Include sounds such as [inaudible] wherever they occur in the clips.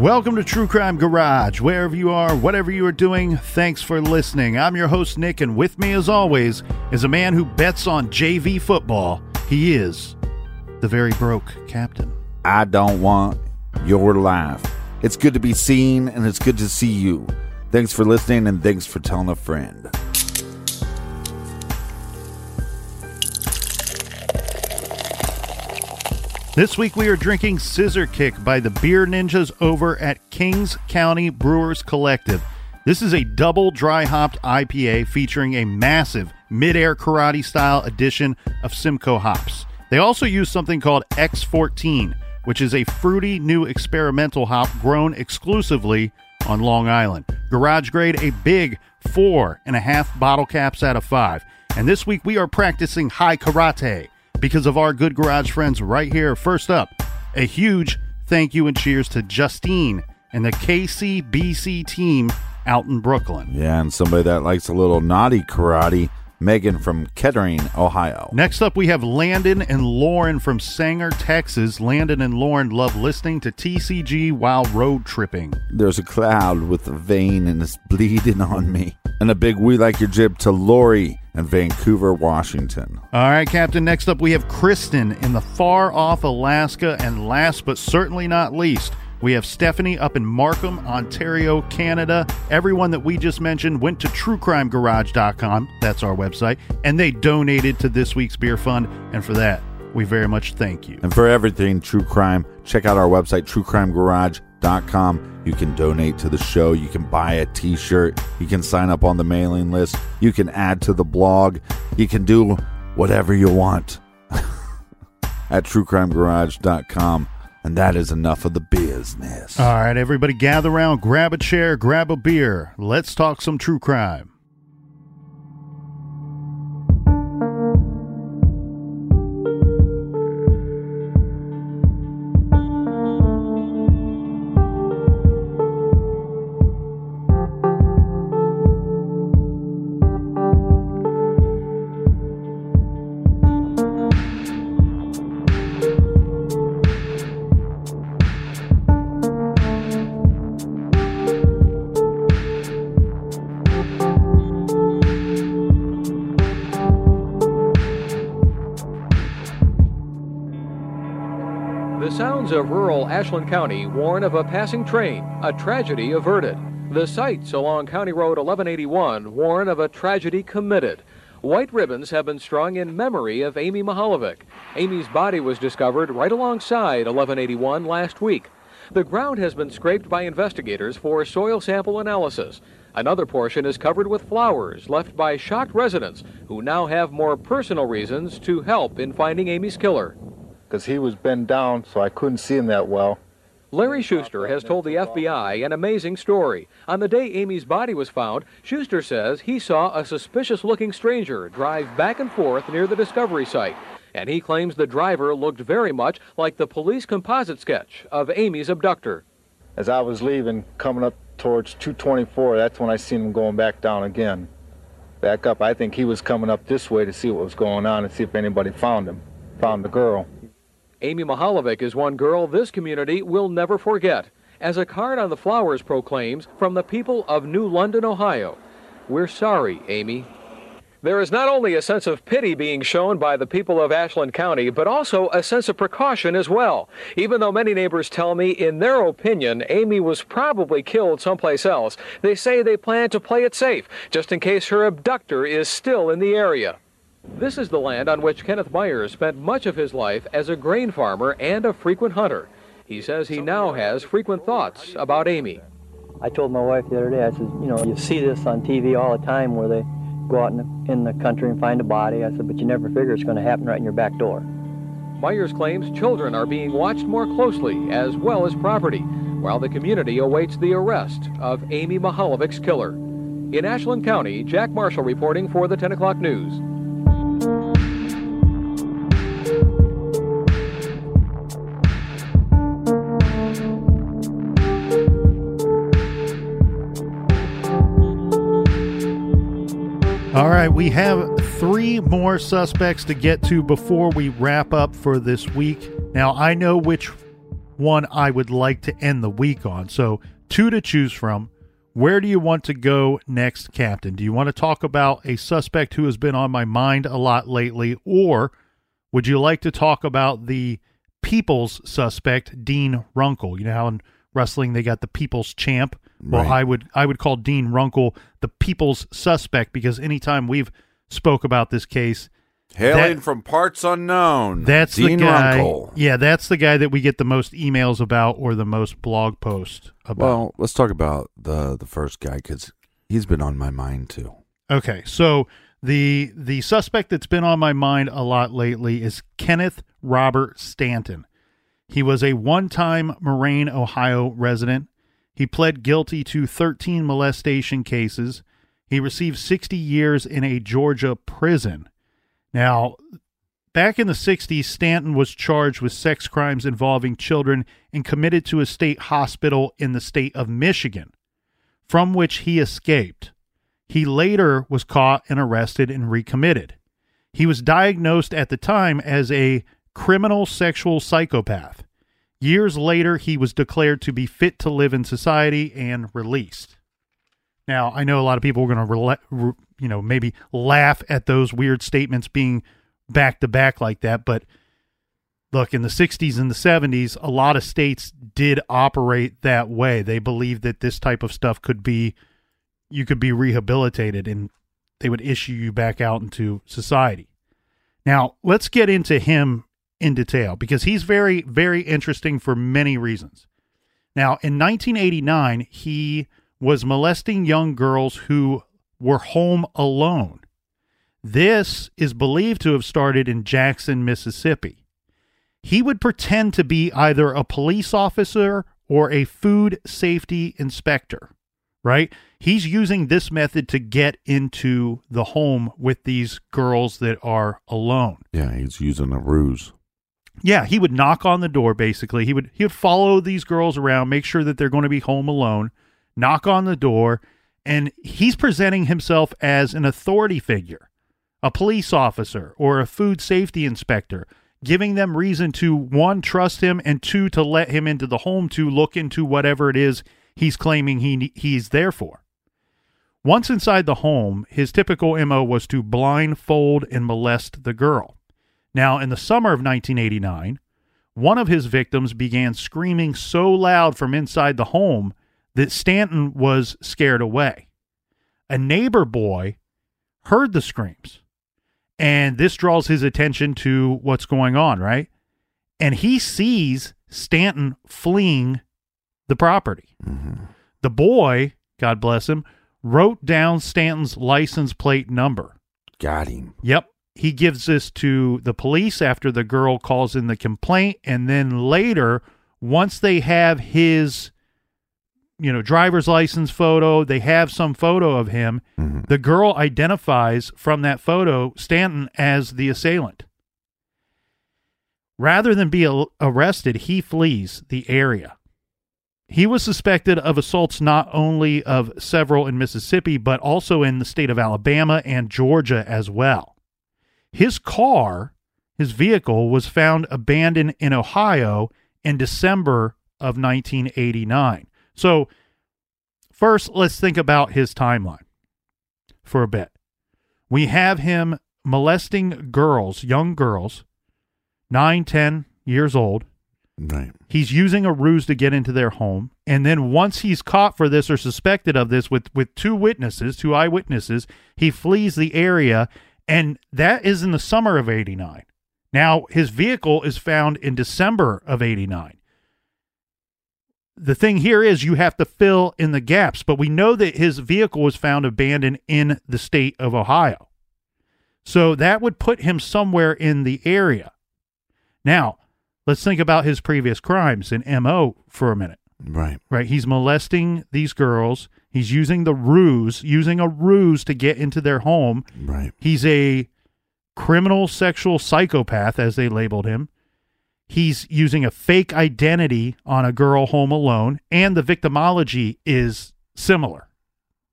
Welcome to True Crime Garage. Wherever you are, whatever you are doing, thanks for listening. I'm your host, Nick, and with me, as always, is a man who bets on JV football. He is the very broke captain. I don't want your life. It's good to be seen, and it's good to see you. Thanks for listening, and thanks for telling a friend. This week we are drinking Scissor Kick by the Beer Ninjas over at Kings County Brewers Collective. This is a double dry hopped IPA featuring a massive mid-air karate style addition of Simcoe hops. They also use something called X14, which is a fruity new experimental hop grown exclusively on Long Island. Garage grade a big four and a half bottle caps out of five. And this week we are practicing high karate because of our good garage friends right here. First up, a huge thank you and cheers to Justine and the KCBC team out in Brooklyn. Yeah, and somebody that likes a little naughty karate, Megan from Kettering, Ohio. Next up, we have Landon and Lauren from Sanger, Texas. Landon and Lauren love listening to TCG while road tripping. There's a cloud with a vein and it's bleeding on me. And a big we like your jib to Lori in Vancouver, Washington. All right, Captain. Next up, we have Kristen in the far off Alaska. And last but certainly not least, we have Stephanie up in Markham, Ontario, Canada. Everyone that we just mentioned went to truecrimegarage.com. That's our website. And they donated to this week's beer fund. And for that, we very much thank you. And for everything true crime, check out our website, truecrimegarage.com. You can donate to the show. You can buy a t shirt. You can sign up on the mailing list. You can add to the blog. You can do whatever you want [laughs] at truecrimegarage.com. And that is enough of the business. All right, everybody gather around, grab a chair, grab a beer. Let's talk some true crime. Ashland County warn of a passing train, a tragedy averted. The sights along County Road 1181 warn of a tragedy committed. White ribbons have been strung in memory of Amy Mihaljevic. Amy's body was discovered right alongside 1181 last week. The ground has been scraped by investigators for soil sample analysis. Another portion is covered with flowers left by shocked residents who now have more personal reasons to help in finding Amy's killer. Because he was bent down, so I couldn't see him that well. Larry Schuster has told the FBI an amazing story. On the day Amy's body was found, Schuster says he saw a suspicious looking stranger drive back and forth near the discovery site. And he claims the driver looked very much like the police composite sketch of Amy's abductor. As I was leaving, coming up towards 224, that's when I seen him going back down again. Back up, I think he was coming up this way to see what was going on and see if anybody found him, found the girl. Amy Mihaljevic is one girl this community will never forget. As a card on the flowers proclaims, from the people of New London, Ohio, We're sorry, Amy. There is not only a sense of pity being shown by the people of Ashland County, but also a sense of precaution as well. Even though many neighbors tell me, in their opinion, Amy was probably killed someplace else, they say they plan to play it safe, just in case her abductor is still in the area. This is the land on which Kenneth Myers spent much of his life as a grain farmer and a frequent hunter. He says he now has frequent thoughts about Amy. I told my wife the other day, I said, you know, you see this on TV all the time where they go out in the, in the country and find a body. I said, but you never figure it's going to happen right in your back door. Myers claims children are being watched more closely as well as property, while the community awaits the arrest of Amy Mihaljevic's killer. In Ashland County, Jack Marshall reporting for the 10 o'clock news. All right, we have three more suspects to get to before we wrap up for this week. Now, I know which one I would like to end the week on. So, two to choose from. Where do you want to go next, Captain? Do you want to talk about a suspect who has been on my mind a lot lately, or would you like to talk about the people's suspect, Dean Runkle? You know how wrestling they got the people's champ? Well, Right. I would I would call Dean Runkle the people's suspect because anytime we've spoke about this case, Hailing That- from parts unknown. that's Dean the guy. Runkle. Yeah, that's the guy that we get the most emails about or the most blog posts about. Well, let's talk about the the first guy because he's been on my mind too. Okay, so the the suspect that's been on my mind a lot lately is Kenneth Robert Stanton. He was a one-time Moraine, Ohio resident. He pled guilty to 13 molestation cases. He received 60 years in a Georgia prison. Now, back in the 60s, Stanton was charged with sex crimes involving children and committed to a state hospital in the state of Michigan, from which he escaped. He later was caught and arrested and recommitted. He was diagnosed at the time as a criminal sexual psychopath. Years later, he was declared to be fit to live in society and released. Now, I know a lot of people are going to, you know, maybe laugh at those weird statements being back to back like that, but look, in the 60s and the 70s, a lot of states did operate that way. They believed that this type of stuff could be you could be rehabilitated and they would issue you back out into society. Now, let's get into him in detail because he's very, very interesting for many reasons. Now, in 1989, he was molesting young girls who were home alone. This is believed to have started in Jackson, Mississippi. He would pretend to be either a police officer or a food safety inspector, right? He's using this method to get into the home with these girls that are alone. Yeah, he's using a ruse. Yeah, he would knock on the door basically. He would he would follow these girls around, make sure that they're going to be home alone, knock on the door, and he's presenting himself as an authority figure, a police officer or a food safety inspector, giving them reason to one trust him and two to let him into the home to look into whatever it is he's claiming he he's there for. Once inside the home, his typical MO was to blindfold and molest the girl. Now, in the summer of 1989, one of his victims began screaming so loud from inside the home that Stanton was scared away. A neighbor boy heard the screams, and this draws his attention to what's going on, right? And he sees Stanton fleeing the property. Mm-hmm. The boy, God bless him, wrote down Stanton's license plate number. Got him. Yep. He gives this to the police after the girl calls in the complaint. And then later, once they have his you know driver's license photo they have some photo of him Mhm. the girl identifies from that photo stanton as the assailant rather than be a- arrested he flees the area he was suspected of assaults not only of several in mississippi but also in the state of alabama and georgia as well his car his vehicle was found abandoned in ohio in december of 1989 so First, let's think about his timeline for a bit. We have him molesting girls, young girls, 9, 10 years old. Right. He's using a ruse to get into their home. And then once he's caught for this or suspected of this with, with two witnesses, two eyewitnesses, he flees the area. And that is in the summer of 89. Now, his vehicle is found in December of 89 the thing here is you have to fill in the gaps, but we know that his vehicle was found abandoned in the state of Ohio. So that would put him somewhere in the area. Now, let's think about his previous crimes in MO for a minute. Right. Right? He's molesting these girls. He's using the ruse, using a ruse to get into their home. Right. He's a criminal sexual psychopath, as they labeled him. He's using a fake identity on a girl home alone, and the victimology is similar.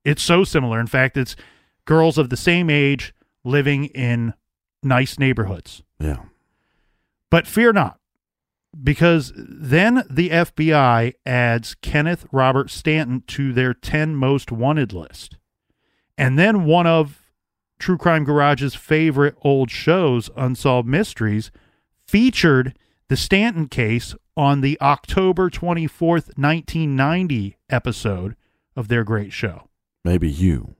It's so similar. In fact, it's girls of the same age living in nice neighborhoods. Yeah. But fear not, because then the FBI adds Kenneth Robert Stanton to their 10 most wanted list. And then one of True Crime Garage's favorite old shows, Unsolved Mysteries, featured the Stanton case on the October 24th, 1990 episode of their great show. Maybe you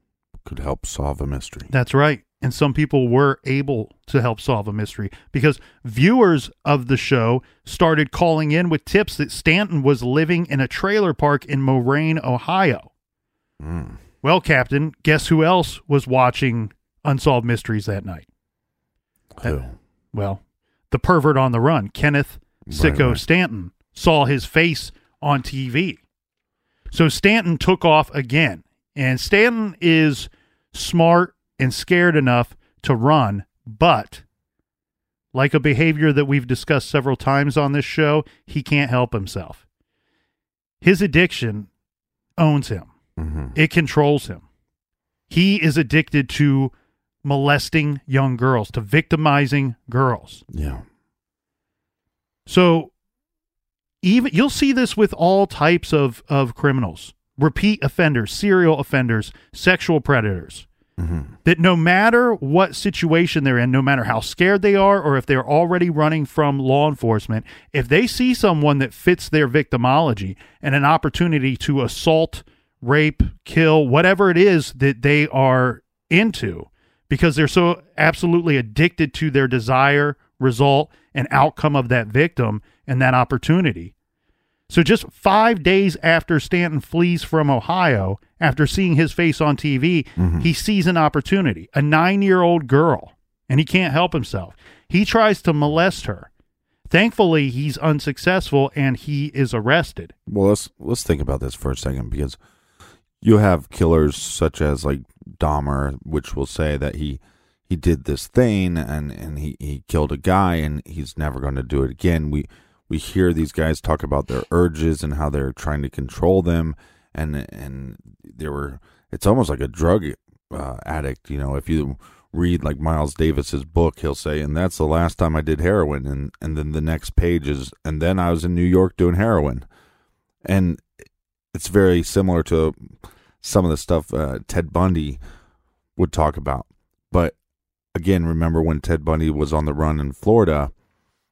could help solve a mystery. That's right. And some people were able to help solve a mystery because viewers of the show started calling in with tips that Stanton was living in a trailer park in Moraine, Ohio. Mm. Well, Captain, guess who else was watching Unsolved Mysteries that night? Who? Well, the pervert on the run, Kenneth Sicko Right, right. Stanton, saw his face on TV. So Stanton took off again. And Stanton is smart and scared enough to run, but like a behavior that we've discussed several times on this show, he can't help himself. His addiction owns him. Mhm. It controls him. He is addicted to molesting young girls, to victimizing girls. Yeah. So even you'll see this with all types of of criminals, repeat offenders, serial offenders, sexual predators. Mhm. That no matter what situation they're in, no matter how scared they are or if they're already running from law enforcement, if they see someone that fits their victimology and an opportunity to assault, rape, kill, whatever it is that they are into, because they're so absolutely addicted to their desire, result, and outcome of that victim and that opportunity. So just five days after Stanton flees from Ohio, after seeing his face on TV, mm-hmm. he sees an opportunity, a nine year old girl, and he can't help himself. He tries to molest her. Thankfully, he's unsuccessful and he is arrested. Well, let's let's think about this for a second because you have killers such as like Dahmer, which will say that he he did this thing and and he he killed a guy and he's never going to do it again. We we hear these guys talk about their urges and how they're trying to control them and and they were it's almost like a drug uh, addict, you know, if you read like Miles Davis's book, he'll say, and that's the last time I did heroin and and then the next page is and then I was in New York doing heroin. And it's very similar to some of the stuff uh, Ted Bundy would talk about. But again, remember when Ted Bundy was on the run in Florida?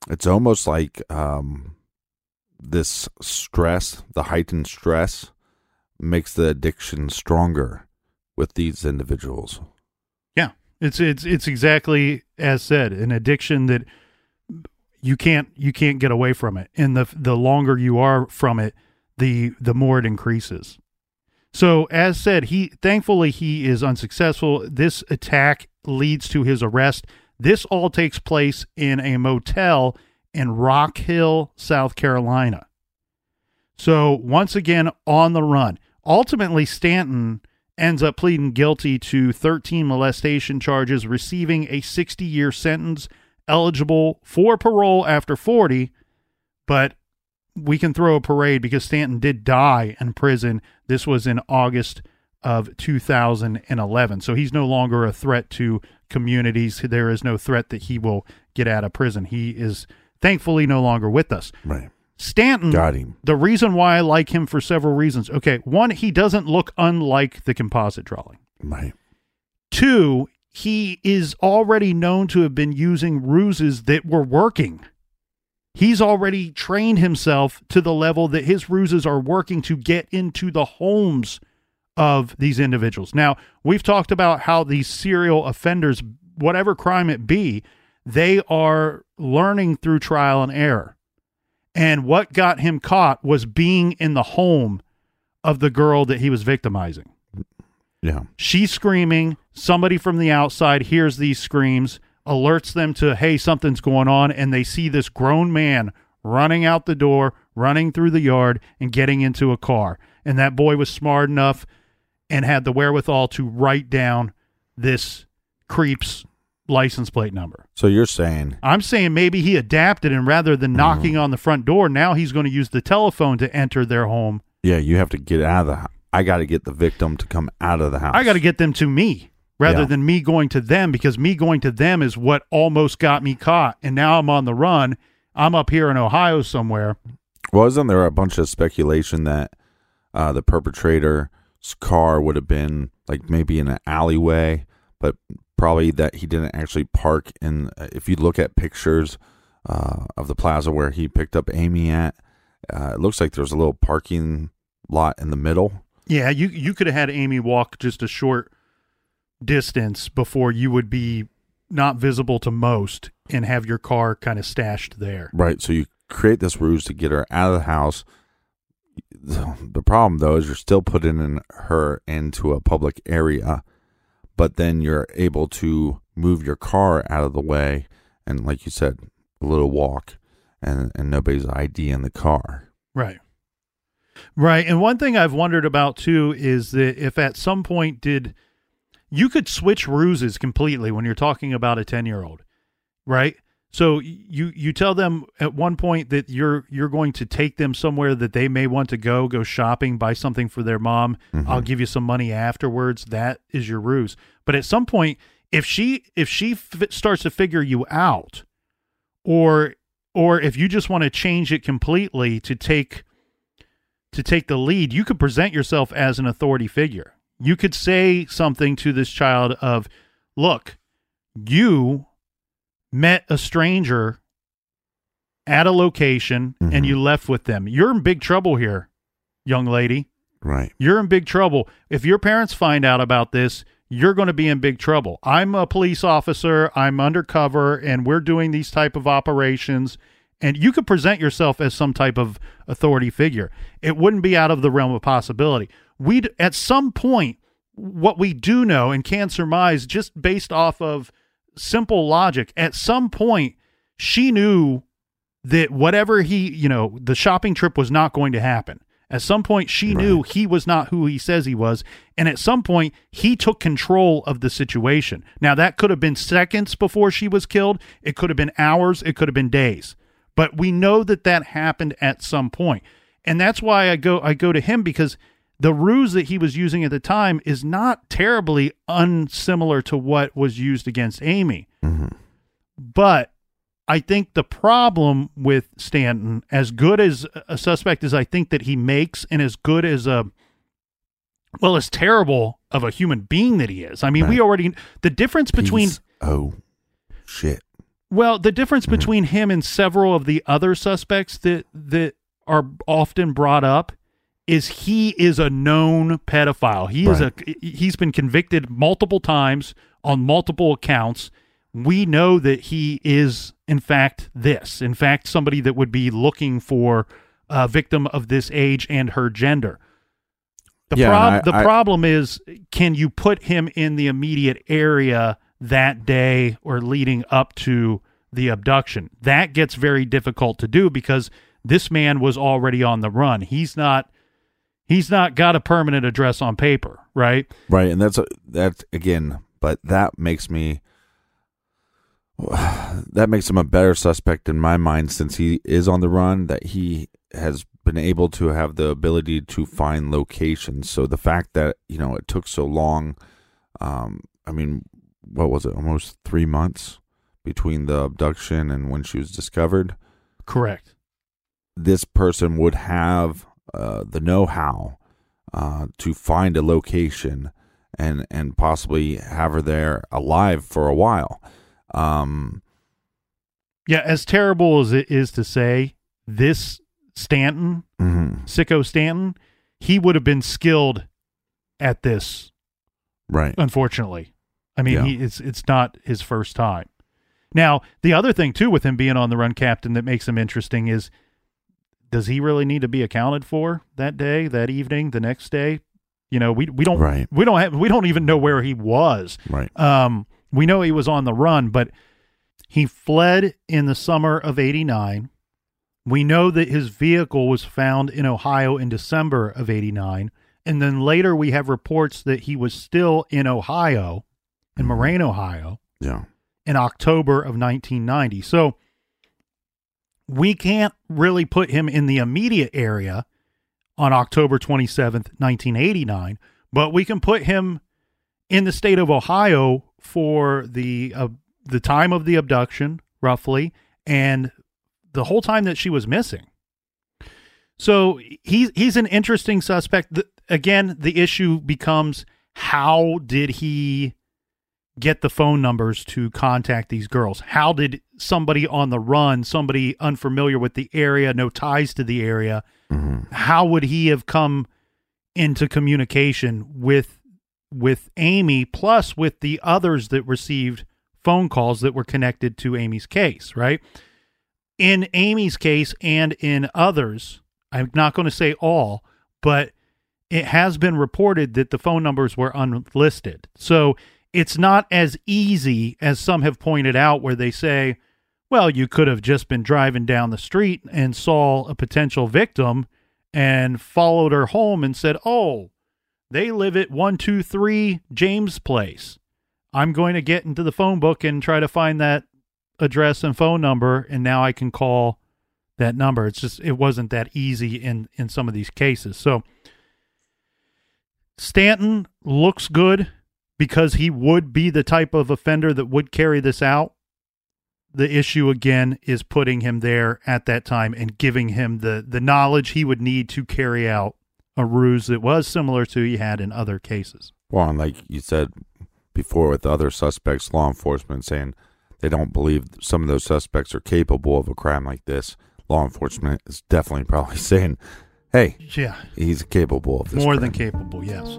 It's almost like um, this stress, the heightened stress, makes the addiction stronger with these individuals. Yeah, it's it's it's exactly as said, an addiction that you can't you can't get away from it, and the the longer you are from it, the the more it increases. So as said, he thankfully he is unsuccessful. This attack leads to his arrest. This all takes place in a motel in Rock Hill, South Carolina. So once again on the run. Ultimately, Stanton ends up pleading guilty to 13 molestation charges, receiving a 60 year sentence, eligible for parole after 40. But we can throw a parade because Stanton did die in prison. This was in August of 2011. So he's no longer a threat to communities. There is no threat that he will get out of prison. He is thankfully no longer with us. Right. Stanton, Got him. the reason why I like him for several reasons. Okay, one, he doesn't look unlike the composite drawing. Right. Two, he is already known to have been using ruses that were working. He's already trained himself to the level that his ruses are working to get into the homes of these individuals. Now, we've talked about how these serial offenders, whatever crime it be, they are learning through trial and error. And what got him caught was being in the home of the girl that he was victimizing. Yeah. She's screaming. Somebody from the outside hears these screams, alerts them to, hey, something's going on. And they see this grown man running out the door, running through the yard, and getting into a car. And that boy was smart enough and had the wherewithal to write down this creep's license plate number. So you're saying I'm saying maybe he adapted and rather than knocking on the front door, now he's going to use the telephone to enter their home. Yeah, you have to get out of the house. I got to get the victim to come out of the house. I got to get them to me rather Yeah. than me going to them because me going to them is what almost got me caught. And now I'm on the run. I'm up here in Ohio somewhere. Wasn't there a bunch of speculation that uh, the perpetrator's car would have been like maybe in an alleyway, but probably that he didn't actually park in? uh, If you look at pictures uh, of the plaza where he picked up Amy at, uh, it looks like there's a little parking lot in the middle. Yeah, you you could have had Amy walk just a short distance before you would be not visible to most and have your car kind of stashed there. Right. So you create this ruse to get her out of the house. The problem, though, is you're still putting her into a public area, but then you're able to move your car out of the way, and like you said, a little walk, and and nobody's ID in the car. Right. Right. And one thing I've wondered about too is that if at some point did you could switch ruses completely when you're talking about a 10-year-old, right? So you you tell them at one point that you're you're going to take them somewhere that they may want to go, go shopping, buy something for their mom. Mm-hmm. I'll give you some money afterwards. That is your ruse. But at some point if she if she f- starts to figure you out or or if you just want to change it completely to take to take the lead, you could present yourself as an authority figure. You could say something to this child of, "Look, you met a stranger at a location and Mhm. you left with them. You're in big trouble here, young lady. Right. You're in big trouble. If your parents find out about this, you're going to be in big trouble. I'm a police officer, I'm undercover and we're doing these type of operations and you could present yourself as some type of authority figure. It wouldn't be out of the realm of possibility. We would at some point what we do know and can surmise just based off of simple logic, at some point she knew that whatever he, you know, the shopping trip was not going to happen. At some point, she knew he was not who he says he was. And at some point, he took control of the situation. Now, that could have been seconds before she was killed. It could have been hours. It could have been days. But we know that that happened at some point. And that's why I go, I go to him because the ruse that he was using at the time is not terribly unsimilar to what was used against Amy. Mm-hmm. But I think the problem with Stanton, as good as a suspect as I think that he makes, and as good as a well, as terrible of a human being that he is. I mean, we already the difference between oh shit. well, the difference mm-hmm. between him and several of the other suspects that that are often brought up is he is a known pedophile. He is a he's been convicted multiple times on multiple accounts. We know that he is in fact this. In fact, somebody that would be looking for a victim of this age and her gender. The Yeah, prob- I- the I- problem is can you put him in the immediate area that day or leading up to the abduction? That gets very difficult to do because this man was already on the run. He's not he's not got a permanent address on paper, right? Right, and that's a, that's again, but that makes me that makes him a better suspect in my mind since he is on the run that he has been able to have the ability to find locations. So the fact that, you know, it took so long um I mean, what was it? Almost 3 months between the abduction and when she was discovered. Correct. This person would have uh, the know-how uh, to find a location and and possibly have her there alive for a while. Um, yeah, as terrible as it is to say, this Stanton, mm-hmm. Sicko Stanton, he would have been skilled at this. Right. Unfortunately, I mean, Yeah. he it's it's not his first time. Now, the other thing too with him being on the run captain that makes him interesting is does he really need to be accounted for that day, that evening, the next day? You know, we we don't Right. we don't have we don't even know where he was. Right. Um, we know he was on the run, but he fled in the summer of 89. We know that his vehicle was found in Ohio in December of 89. And then later we have reports that he was still in Ohio, in Moraine, Ohio, Yeah. in October of 1990. So we can't really put him in the immediate area on October 27th, 1989, but we can put him in the state of Ohio for the uh, the time of the abduction roughly and the whole time that she was missing. So he's he's an interesting suspect. The, again, the issue becomes how did he get the phone numbers to contact these girls? How did somebody on the run, somebody unfamiliar with the area, no ties to the area, Mm-hmm. how would he have come into communication with with Amy plus with the others that received phone calls that were connected to Amy's case, right? In Amy's case and in others, I'm not going to say all, but it has been reported that the phone numbers were unlisted. So it's not as easy as some have pointed out, where they say, well, you could have just been driving down the street and saw a potential victim and followed her home and said, oh, they live at 123 James Place. I'm going to get into the phone book and try to find that address and phone number, and now I can call that number. It's just, it wasn't that easy in, in some of these cases. So, Stanton looks good because he would be the type of offender that would carry this out. The issue again is putting him there at that time and giving him the the knowledge he would need to carry out a ruse that was similar to he had in other cases. Well, and like you said before with the other suspects, law enforcement saying they don't believe some of those suspects are capable of a crime like this. Law enforcement is definitely [laughs] probably saying, "Hey, Yeah, he's capable of this." more than capable. Yes.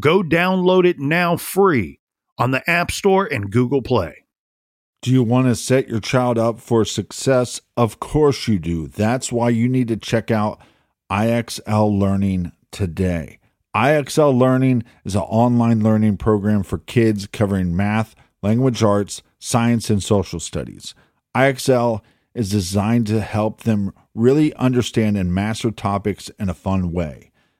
Go download it now free on the App Store and Google Play. Do you want to set your child up for success? Of course you do. That's why you need to check out IXL Learning today. IXL Learning is an online learning program for kids covering math, language arts, science, and social studies. IXL is designed to help them really understand and master topics in a fun way.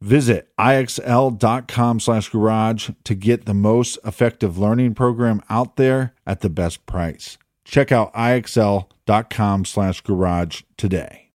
Visit IXL.com slash garage to get the most effective learning program out there at the best price. Check out IXL.com slash garage today.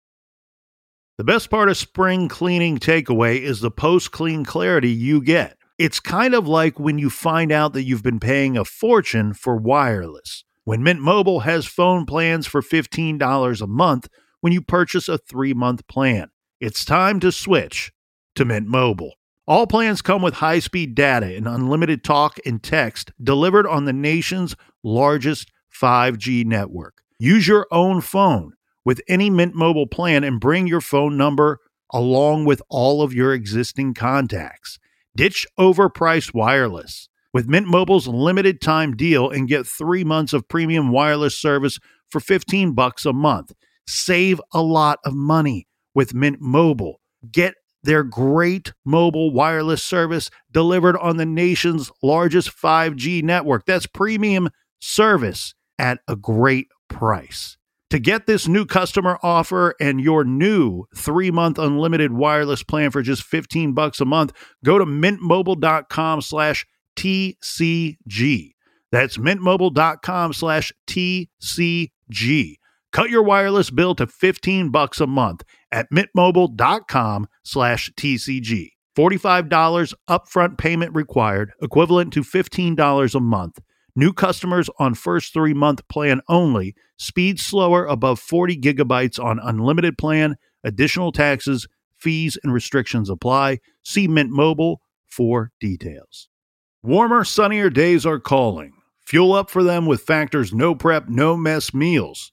The best part of spring cleaning takeaway is the post clean clarity you get. It's kind of like when you find out that you've been paying a fortune for wireless. When Mint Mobile has phone plans for $15 a month when you purchase a three month plan, it's time to switch to Mint Mobile. All plans come with high speed data and unlimited talk and text delivered on the nation's largest 5G network. Use your own phone with any Mint Mobile plan and bring your phone number along with all of your existing contacts. Ditch overpriced wireless. With Mint Mobile's limited time deal and get 3 months of premium wireless service for 15 bucks a month. Save a lot of money with Mint Mobile. Get their great mobile wireless service delivered on the nation's largest 5G network. That's premium service at a great price. To get this new customer offer and your new 3-month unlimited wireless plan for just 15 bucks a month, go to mintmobile.com slash TCG. That's mintmobile.com slash TCG. Cut your wireless bill to 15 bucks a month at mintmobile.com slash TCG. $45 upfront payment required, equivalent to $15 a month. New customers on first three month plan only. Speed slower above 40 gigabytes on unlimited plan. Additional taxes, fees, and restrictions apply. See Mint Mobile for details. Warmer, sunnier days are calling. Fuel up for them with Factor's no prep, no mess meals.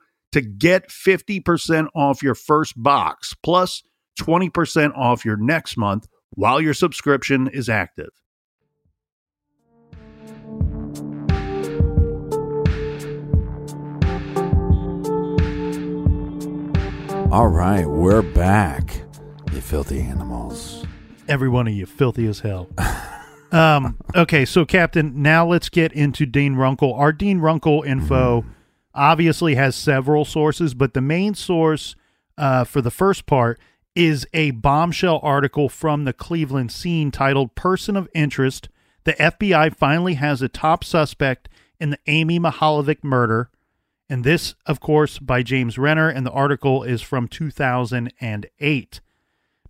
to get 50% off your first box, plus 20% off your next month while your subscription is active. All right, we're back. You filthy animals. Every one of you filthy as hell. um, okay, so Captain, now let's get into Dean Runkle. Our Dean Runkle info obviously has several sources, but the main source uh, for the first part is a bombshell article from the Cleveland scene titled Person of Interest. The FBI finally has a top suspect in the Amy Mihaljevic murder. And this, of course, by James Renner, and the article is from 2008.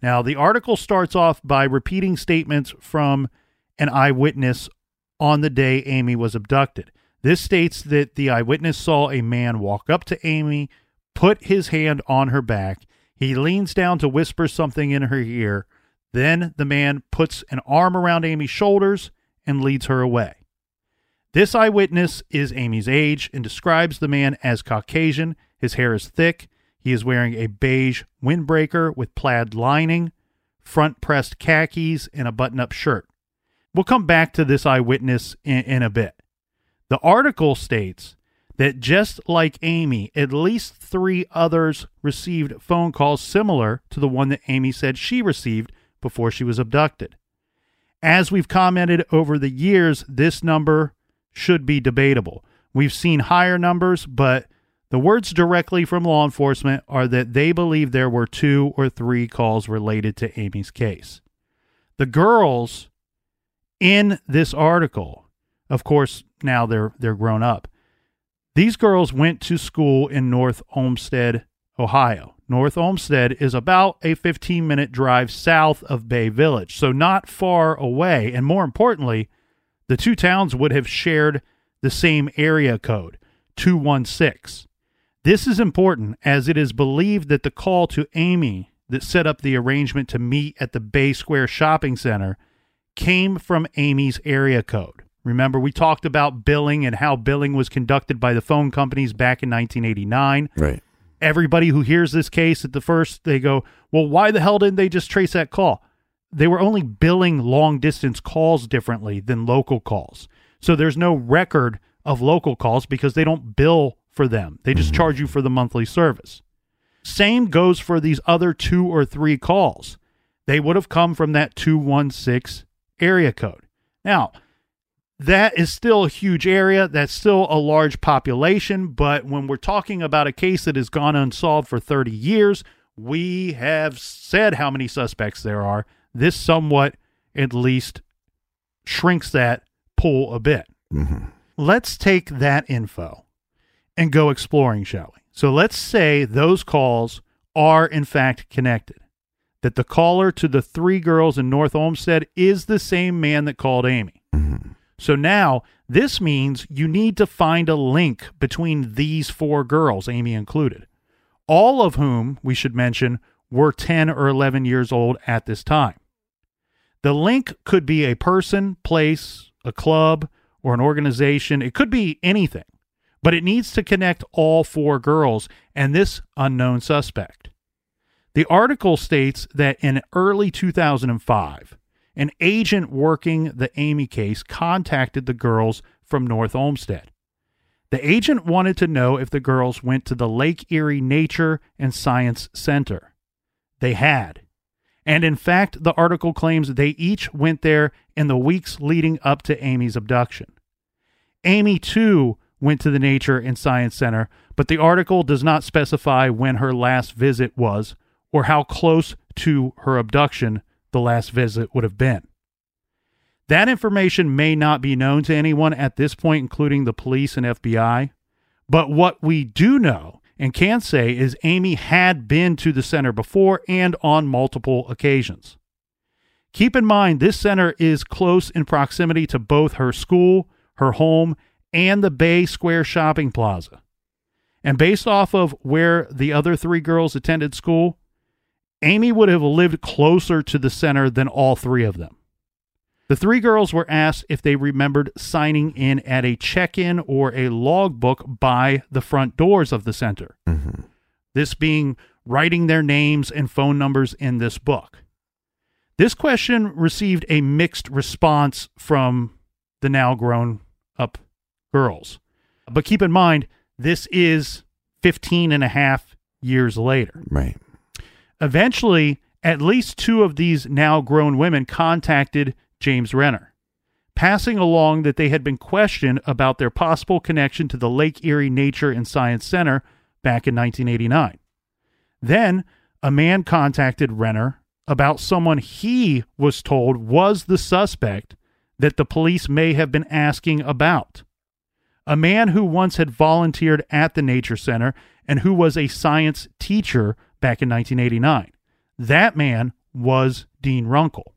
Now, the article starts off by repeating statements from an eyewitness on the day Amy was abducted. This states that the eyewitness saw a man walk up to Amy, put his hand on her back. He leans down to whisper something in her ear. Then the man puts an arm around Amy's shoulders and leads her away. This eyewitness is Amy's age and describes the man as Caucasian. His hair is thick. He is wearing a beige windbreaker with plaid lining, front pressed khakis, and a button up shirt. We'll come back to this eyewitness in, in a bit. The article states that just like Amy, at least three others received phone calls similar to the one that Amy said she received before she was abducted. As we've commented over the years, this number should be debatable. We've seen higher numbers, but the words directly from law enforcement are that they believe there were two or three calls related to Amy's case. The girls in this article, of course, now they're they're grown up. These girls went to school in North Olmsted, Ohio. North Olmsted is about a 15 minute drive south of Bay Village, so not far away. And more importantly, the two towns would have shared the same area code, 216. This is important as it is believed that the call to Amy that set up the arrangement to meet at the Bay Square Shopping Center came from Amy's area code. Remember, we talked about billing and how billing was conducted by the phone companies back in 1989. Right. Everybody who hears this case at the first, they go, Well, why the hell didn't they just trace that call? They were only billing long distance calls differently than local calls. So there's no record of local calls because they don't bill for them. They just mm-hmm. charge you for the monthly service. Same goes for these other two or three calls. They would have come from that 216 area code. Now, that is still a huge area. That's still a large population. But when we're talking about a case that has gone unsolved for 30 years, we have said how many suspects there are. This somewhat, at least, shrinks that pool a bit. Mm-hmm. Let's take that info and go exploring, shall we? So let's say those calls are in fact connected. That the caller to the three girls in North Olmsted is the same man that called Amy. Mm-hmm. So now this means you need to find a link between these four girls, Amy included, all of whom, we should mention, were 10 or 11 years old at this time. The link could be a person, place, a club, or an organization. It could be anything, but it needs to connect all four girls and this unknown suspect. The article states that in early 2005, an agent working the Amy case contacted the girls from North Olmsted. The agent wanted to know if the girls went to the Lake Erie Nature and Science Center. They had. And in fact, the article claims they each went there in the weeks leading up to Amy's abduction. Amy, too, went to the Nature and Science Center, but the article does not specify when her last visit was or how close to her abduction the last visit would have been. That information may not be known to anyone at this point, including the police and FBI. But what we do know and can say is Amy had been to the center before and on multiple occasions. Keep in mind, this center is close in proximity to both her school, her home, and the Bay Square Shopping Plaza. And based off of where the other three girls attended school, Amy would have lived closer to the center than all three of them. The three girls were asked if they remembered signing in at a check in or a logbook by the front doors of the center. Mm-hmm. This being writing their names and phone numbers in this book. This question received a mixed response from the now grown up girls. But keep in mind, this is 15 and a half years later. Right. Eventually, at least two of these now grown women contacted James Renner, passing along that they had been questioned about their possible connection to the Lake Erie Nature and Science Center back in 1989. Then, a man contacted Renner about someone he was told was the suspect that the police may have been asking about. A man who once had volunteered at the Nature Center and who was a science teacher back in 1989. That man was Dean Runkle.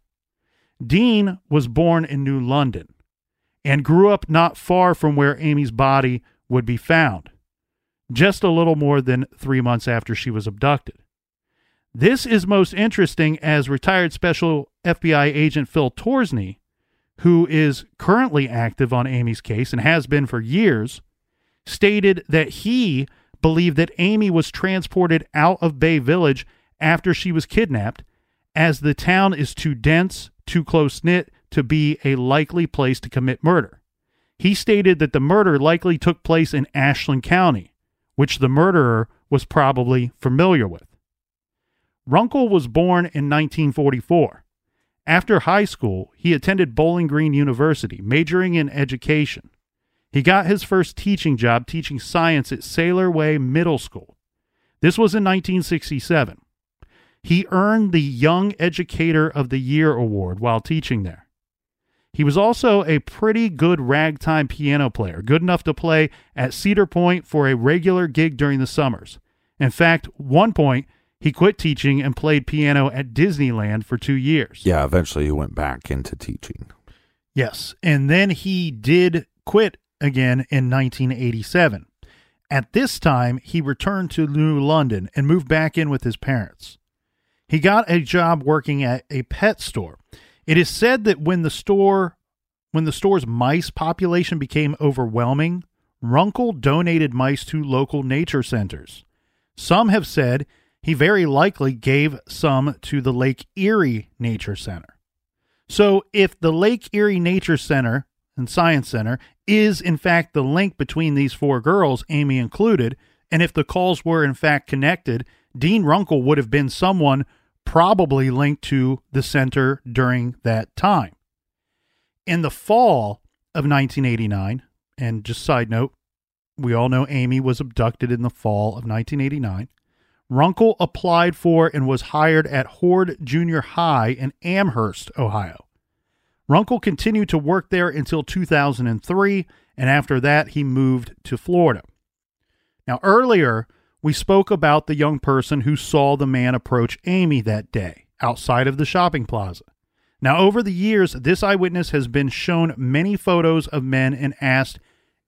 Dean was born in New London and grew up not far from where Amy's body would be found, just a little more than three months after she was abducted. This is most interesting as retired Special FBI agent Phil Torsney, who is currently active on Amy's case and has been for years, stated that he believed that Amy was transported out of Bay Village after she was kidnapped, as the town is too dense, too close knit to be a likely place to commit murder. He stated that the murder likely took place in Ashland County, which the murderer was probably familiar with. Runkle was born in 1944. After high school, he attended Bowling Green University, majoring in education. He got his first teaching job teaching science at Sailor Way Middle School. This was in 1967. He earned the Young Educator of the Year award while teaching there. He was also a pretty good ragtime piano player, good enough to play at Cedar Point for a regular gig during the summers. In fact, one point, he quit teaching and played piano at Disneyland for two years. Yeah, eventually he went back into teaching. Yes. And then he did quit again in 1987. At this time, he returned to New London and moved back in with his parents. He got a job working at a pet store. It is said that when the store when the store's mice population became overwhelming, Runkle donated mice to local nature centers. Some have said he very likely gave some to the Lake Erie Nature Center. So, if the Lake Erie Nature Center and Science Center is in fact the link between these four girls, Amy included, and if the calls were in fact connected, Dean Runkle would have been someone probably linked to the center during that time. In the fall of 1989, and just side note, we all know Amy was abducted in the fall of 1989. Runkle applied for and was hired at Hord Junior High in Amherst, Ohio. Runkle continued to work there until 2003, and after that, he moved to Florida. Now, earlier, we spoke about the young person who saw the man approach Amy that day outside of the shopping plaza. Now, over the years, this eyewitness has been shown many photos of men and asked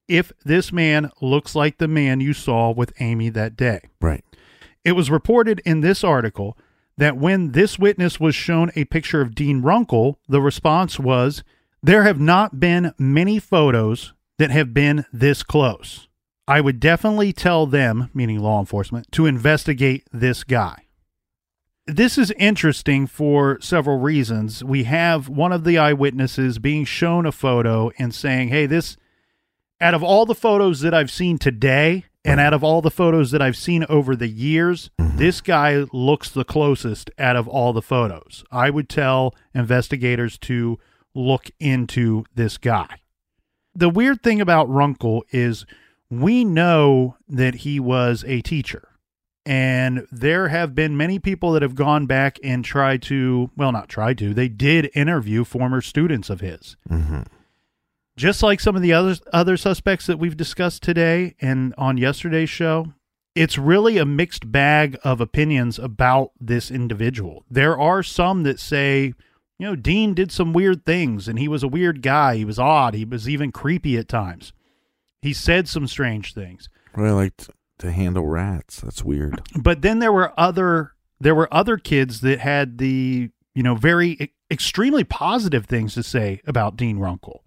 if this man looks like the man you saw with Amy that day. Right. It was reported in this article that when this witness was shown a picture of Dean Runkle, the response was, There have not been many photos that have been this close. I would definitely tell them, meaning law enforcement, to investigate this guy. This is interesting for several reasons. We have one of the eyewitnesses being shown a photo and saying, Hey, this, out of all the photos that I've seen today, and out of all the photos that I've seen over the years, Mm-hmm. this guy looks the closest out of all the photos. I would tell investigators to look into this guy. The weird thing about Runkle is we know that he was a teacher. And there have been many people that have gone back and tried to, well, not tried to, they did interview former students of his Mm-hmm. Just like some of the other other suspects that we've discussed today and on yesterday's show, it's really a mixed bag of opinions about this individual. There are some that say, you know, Dean did some weird things and he was a weird guy. He was odd. He was even creepy at times. He said some strange things. Well, I like to, to handle rats. That's weird. But then there were other there were other kids that had the, you know, very extremely positive things to say about Dean Runkle,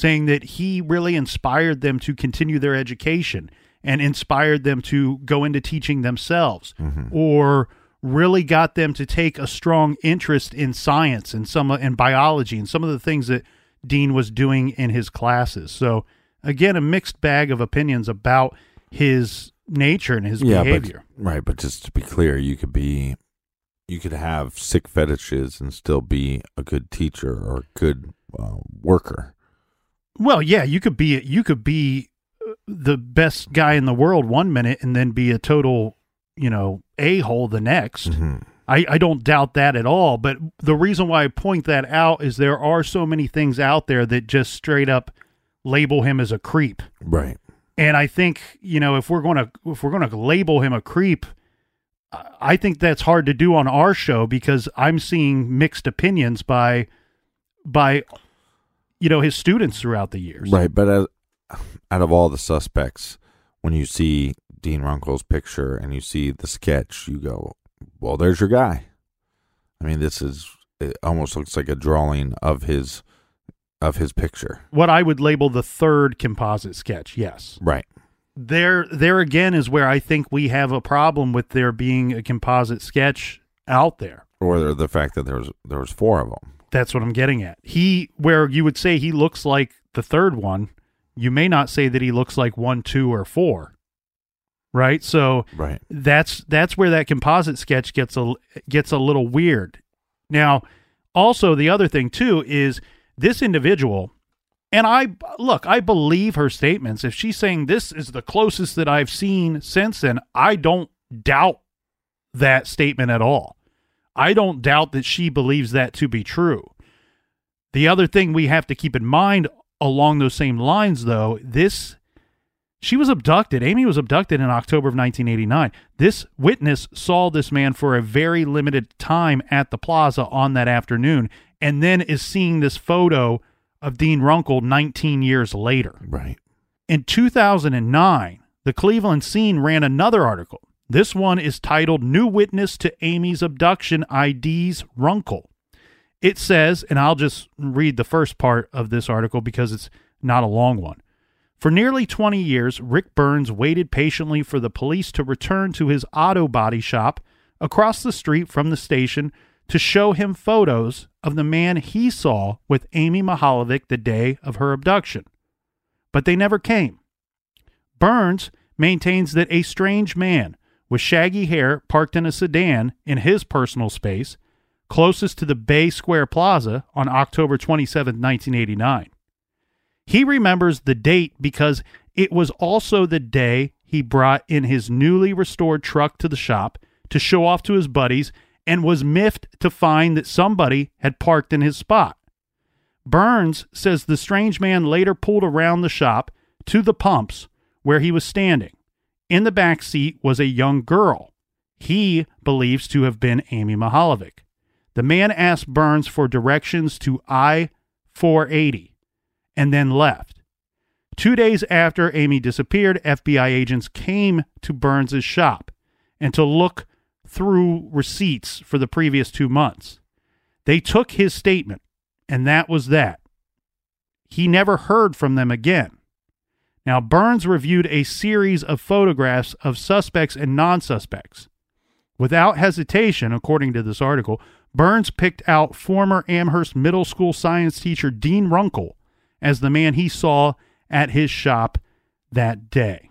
saying that he really inspired them to continue their education and inspired them to go into teaching themselves or really got them to take a strong interest in science and some and biology and some of the things that Dean was doing in his classes. So again, a mixed bag of opinions about his nature and his yeah, behavior. but right, but just to be clear, you could be, you could have sick fetishes and still be a good teacher or a good uh, worker. Well, yeah, you could be you could be uh, the best guy in the world one minute and then be a total, you know, a hole the next. Mhm. I, I don't doubt that at all. But the reason why I point that out is there are so many things out there that just straight up label him as a creep. Right. And I think, you know, if we're gonna if we're gonna label him a creep, I- I think that's hard to do on our show because I'm seeing mixed opinions by by you know his students throughout the years. Right, but as, out of all the suspects, when you see Dean Runkle's picture and you see the sketch, you go, "Well, there's your guy." I mean, this is it almost looks like a drawing of his of his picture. What I would label the third composite sketch, yes. Right. There there again is where I think we have a problem with there being a composite sketch out there. Or the fact that there was there was four of them. That's what I'm getting at. He, where you would say he looks like the third one, you may not say that he looks like one, two, or four. Right. So Right. that's that's where that composite sketch gets a gets a little weird. Now, also the other thing too is this individual, and I look, I believe her statements. If she's saying this is the closest that I've seen since then, I don't doubt that statement at all. I don't doubt that she believes that to be true. The other thing we have to keep in mind along those same lines, though, this she was abducted. Amy was abducted in October of 1989. This witness saw this man for a very limited time at the plaza on that afternoon, and then is seeing this photo of Dean Runkle 19 years later. Right. In 2009, the Cleveland Scene ran another article. This one is titled New Witness to Amy's Abduction IDs Runkle. It says, and I'll just read the first part of this article because it's not a long one. For nearly 20 years, Rick Burns waited patiently for the police to return to his auto body shop across the street from the station to show him photos of the man he saw with Amy Mihaljevic the day of her abduction. But they never came. Burns maintains that a strange man with shaggy hair parked in a sedan in his personal space closest to the Bay Square Plaza on October 27, 1989. He remembers the date because it was also the day he brought in his newly restored truck to the shop to show off to his buddies and was miffed to find that somebody had parked in his spot. Burns says the strange man later pulled around the shop to the pumps where he was standing. In the back seat was a young girl. He believes to have been Amy Mihaljevic. The man asked Burns for directions to I 480 and then left. Two days after Amy disappeared, FBI agents came to Burns's shop and to look through receipts for the previous two months. They took his statement, and that was that. He never heard from them again. Now, Burns reviewed a series of photographs of suspects and non suspects. Without hesitation, according to this article, Burns picked out former Amherst Middle School science teacher Dean Runkle as the man he saw at his shop that day.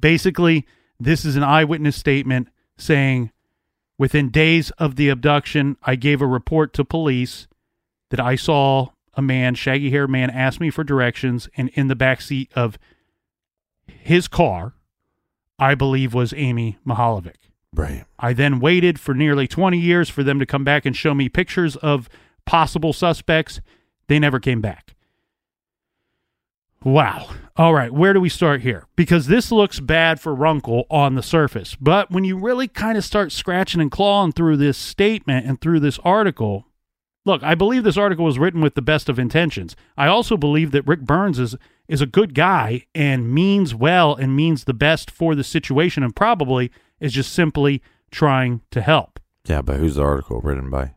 Basically, this is an eyewitness statement saying, Within days of the abduction, I gave a report to police that I saw a man, shaggy haired man, asked me for directions, and in the back seat of his car, I believe was Amy Mihaljevic. Right. I then waited for nearly 20 years for them to come back and show me pictures of possible suspects. They never came back. Wow. All right, where do we start here? Because this looks bad for Runkle on the surface. But when you really kind of start scratching and clawing through this statement and through this article, look, I believe this article was written with the best of intentions. I also believe that Rick Burns is is a good guy and means well and means the best for the situation and probably is just simply trying to help. Yeah, but who's the article written by?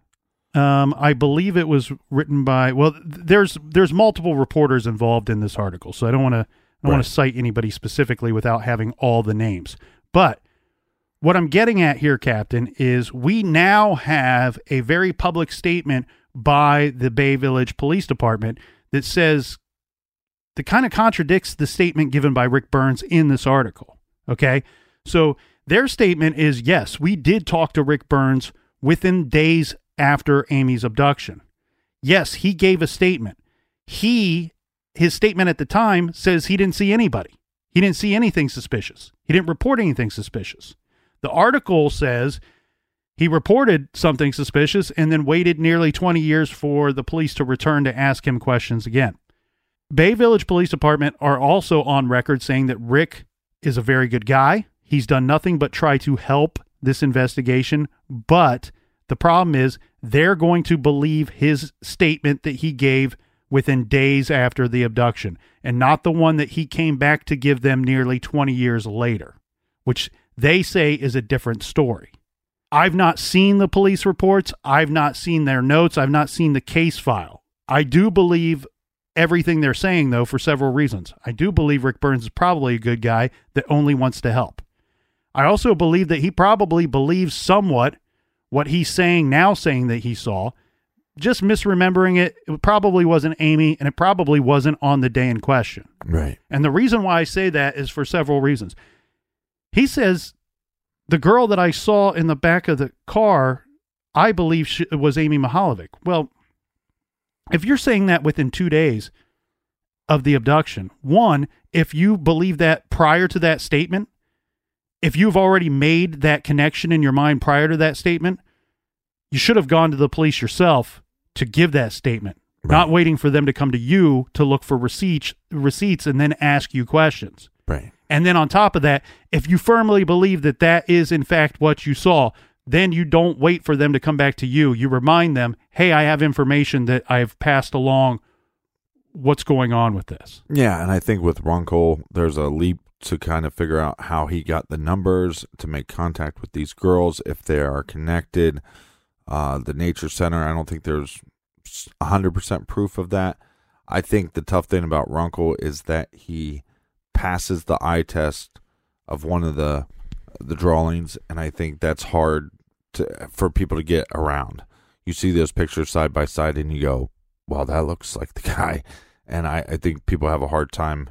Um, I believe it was written by well, there's there's multiple reporters involved in this article, so I don't want to I don't want to cite anybody specifically without having all the names. But what I'm getting at here, Captain, is we now have a very public statement by the Bay Village Police Department that says that kind of contradicts the statement given by Rick Burns in this article. Okay. So their statement is yes, we did talk to Rick Burns within days after Amy's abduction. Yes, he gave a statement. He, his statement at the time says he didn't see anybody. He didn't see anything suspicious. He didn't report anything suspicious. The article says he reported something suspicious and then waited nearly 20 years for the police to return to ask him questions again. Bay Village Police Department are also on record saying that Rick is a very good guy. He's done nothing but try to help this investigation, but the problem is they're going to believe his statement that he gave within days after the abduction and not the one that he came back to give them nearly 20 years later, which they say is a different story. I've not seen the police reports. I've not seen their notes. I've not seen the case file. I do believe everything they're saying, though, for several reasons. I do believe Rick Burns is probably a good guy that only wants to help. I also believe that he probably believes somewhat what he's saying now, saying that he saw, just misremembering it. It probably wasn't Amy, and it probably wasn't on the day in question. Right. And the reason why I say that is for several reasons. He says the girl that I saw in the back of the car, I believe she, was Amy Mihaljevic. Well, if you're saying that within two days of the abduction, one, if you believe that prior to that statement, if you've already made that connection in your mind prior to that statement, you should have gone to the police yourself to give that statement, right. not waiting for them to come to you to look for receipts, receipts and then ask you questions. Right. And then on top of that, if you firmly believe that that is in fact what you saw, then you don't wait for them to come back to you. You remind them, hey, I have information that I've passed along. What's going on with this? Yeah. And I think with Runkle, there's a leap to kind of figure out how he got the numbers to make contact with these girls, if they are connected. Uh, the Nature Center, I don't think there's 100% proof of that. I think the tough thing about Runkle is that he passes the eye test of one of the the drawings, and I think that's hard to for people to get around. You see those pictures side by side, and you go, "Well, that looks like the [laughs] guy," and I, I think people have a hard time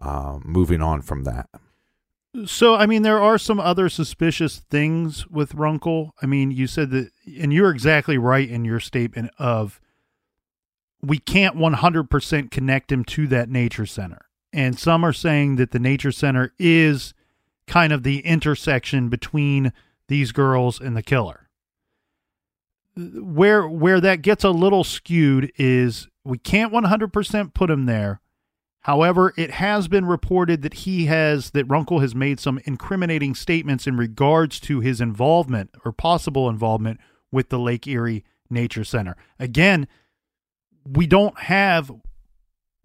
uh, moving on from that. So, I mean, there are some other suspicious things with Runkle. I mean, you said that, and you're exactly right in your statement of we can't 100% connect him to that nature center and some are saying that the nature center is kind of the intersection between these girls and the killer. Where where that gets a little skewed is we can't 100% put him there. However, it has been reported that he has that Runkle has made some incriminating statements in regards to his involvement or possible involvement with the Lake Erie Nature Center. Again, we don't have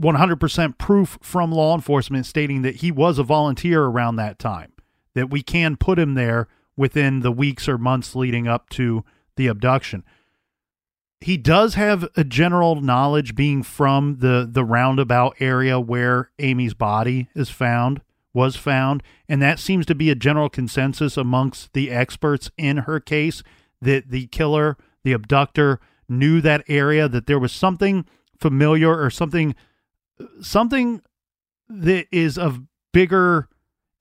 100% proof from law enforcement stating that he was a volunteer around that time, that we can put him there within the weeks or months leading up to the abduction. He does have a general knowledge being from the the roundabout area where Amy's body is found was found and that seems to be a general consensus amongst the experts in her case that the killer, the abductor knew that area that there was something familiar or something something that is of bigger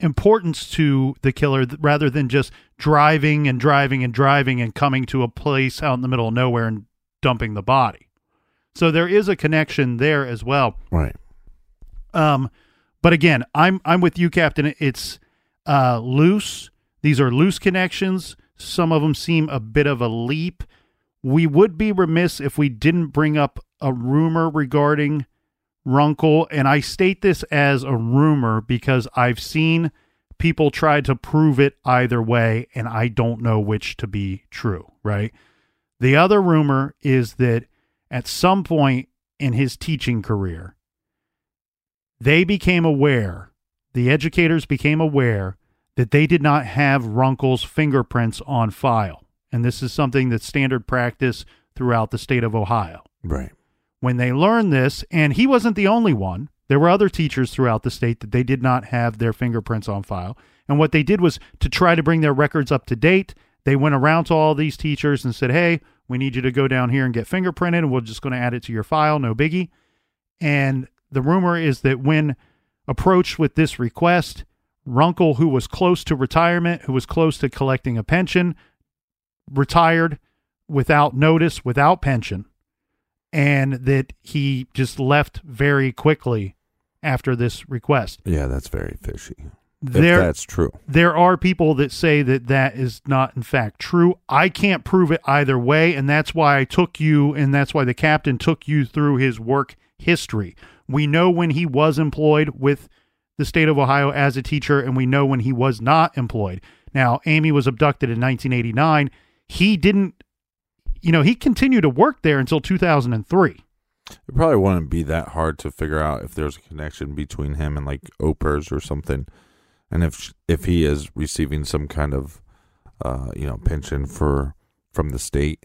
importance to the killer rather than just driving and driving and driving and coming to a place out in the middle of nowhere and dumping the body. So there is a connection there as well. Right. Um but again, I'm I'm with you captain. It's uh loose. These are loose connections. Some of them seem a bit of a leap. We would be remiss if we didn't bring up a rumor regarding Runkle, and I state this as a rumor because I've seen people try to prove it either way, and I don't know which to be true, right? The other rumor is that at some point in his teaching career, they became aware, the educators became aware that they did not have Runkle's fingerprints on file. And this is something that's standard practice throughout the state of Ohio. Right when they learned this, and he wasn't the only one. There were other teachers throughout the state that they did not have their fingerprints on file. And what they did was to try to bring their records up to date. They went around to all these teachers and said, Hey, we need you to go down here and get fingerprinted, and we're just going to add it to your file. No biggie. And the rumor is that when approached with this request, Runkle, who was close to retirement, who was close to collecting a pension, retired without notice, without pension, and that he just left very quickly after this request. Yeah, that's very fishy. There, if that's true. there are people that say that that is not in fact true. I can't prove it either way, and that's why I took you, and that's why the captain took you through his work history. We know when he was employed with the state of Ohio as a teacher, and we know when he was not employed. Now, Amy was abducted in 1989. He didn't, you know, he continued to work there until 2003. It probably wouldn't be that hard to figure out if there's a connection between him and like Opers or something, and if if he is receiving some kind of, uh, you know, pension for from the state,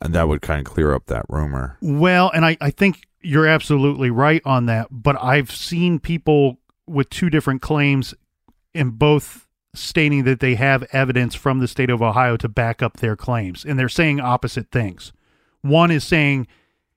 and that would kind of clear up that rumor. Well, and I, I think you're absolutely right on that, but I've seen people with two different claims in both stating that they have evidence from the state of Ohio to back up their claims, and they're saying opposite things. One is saying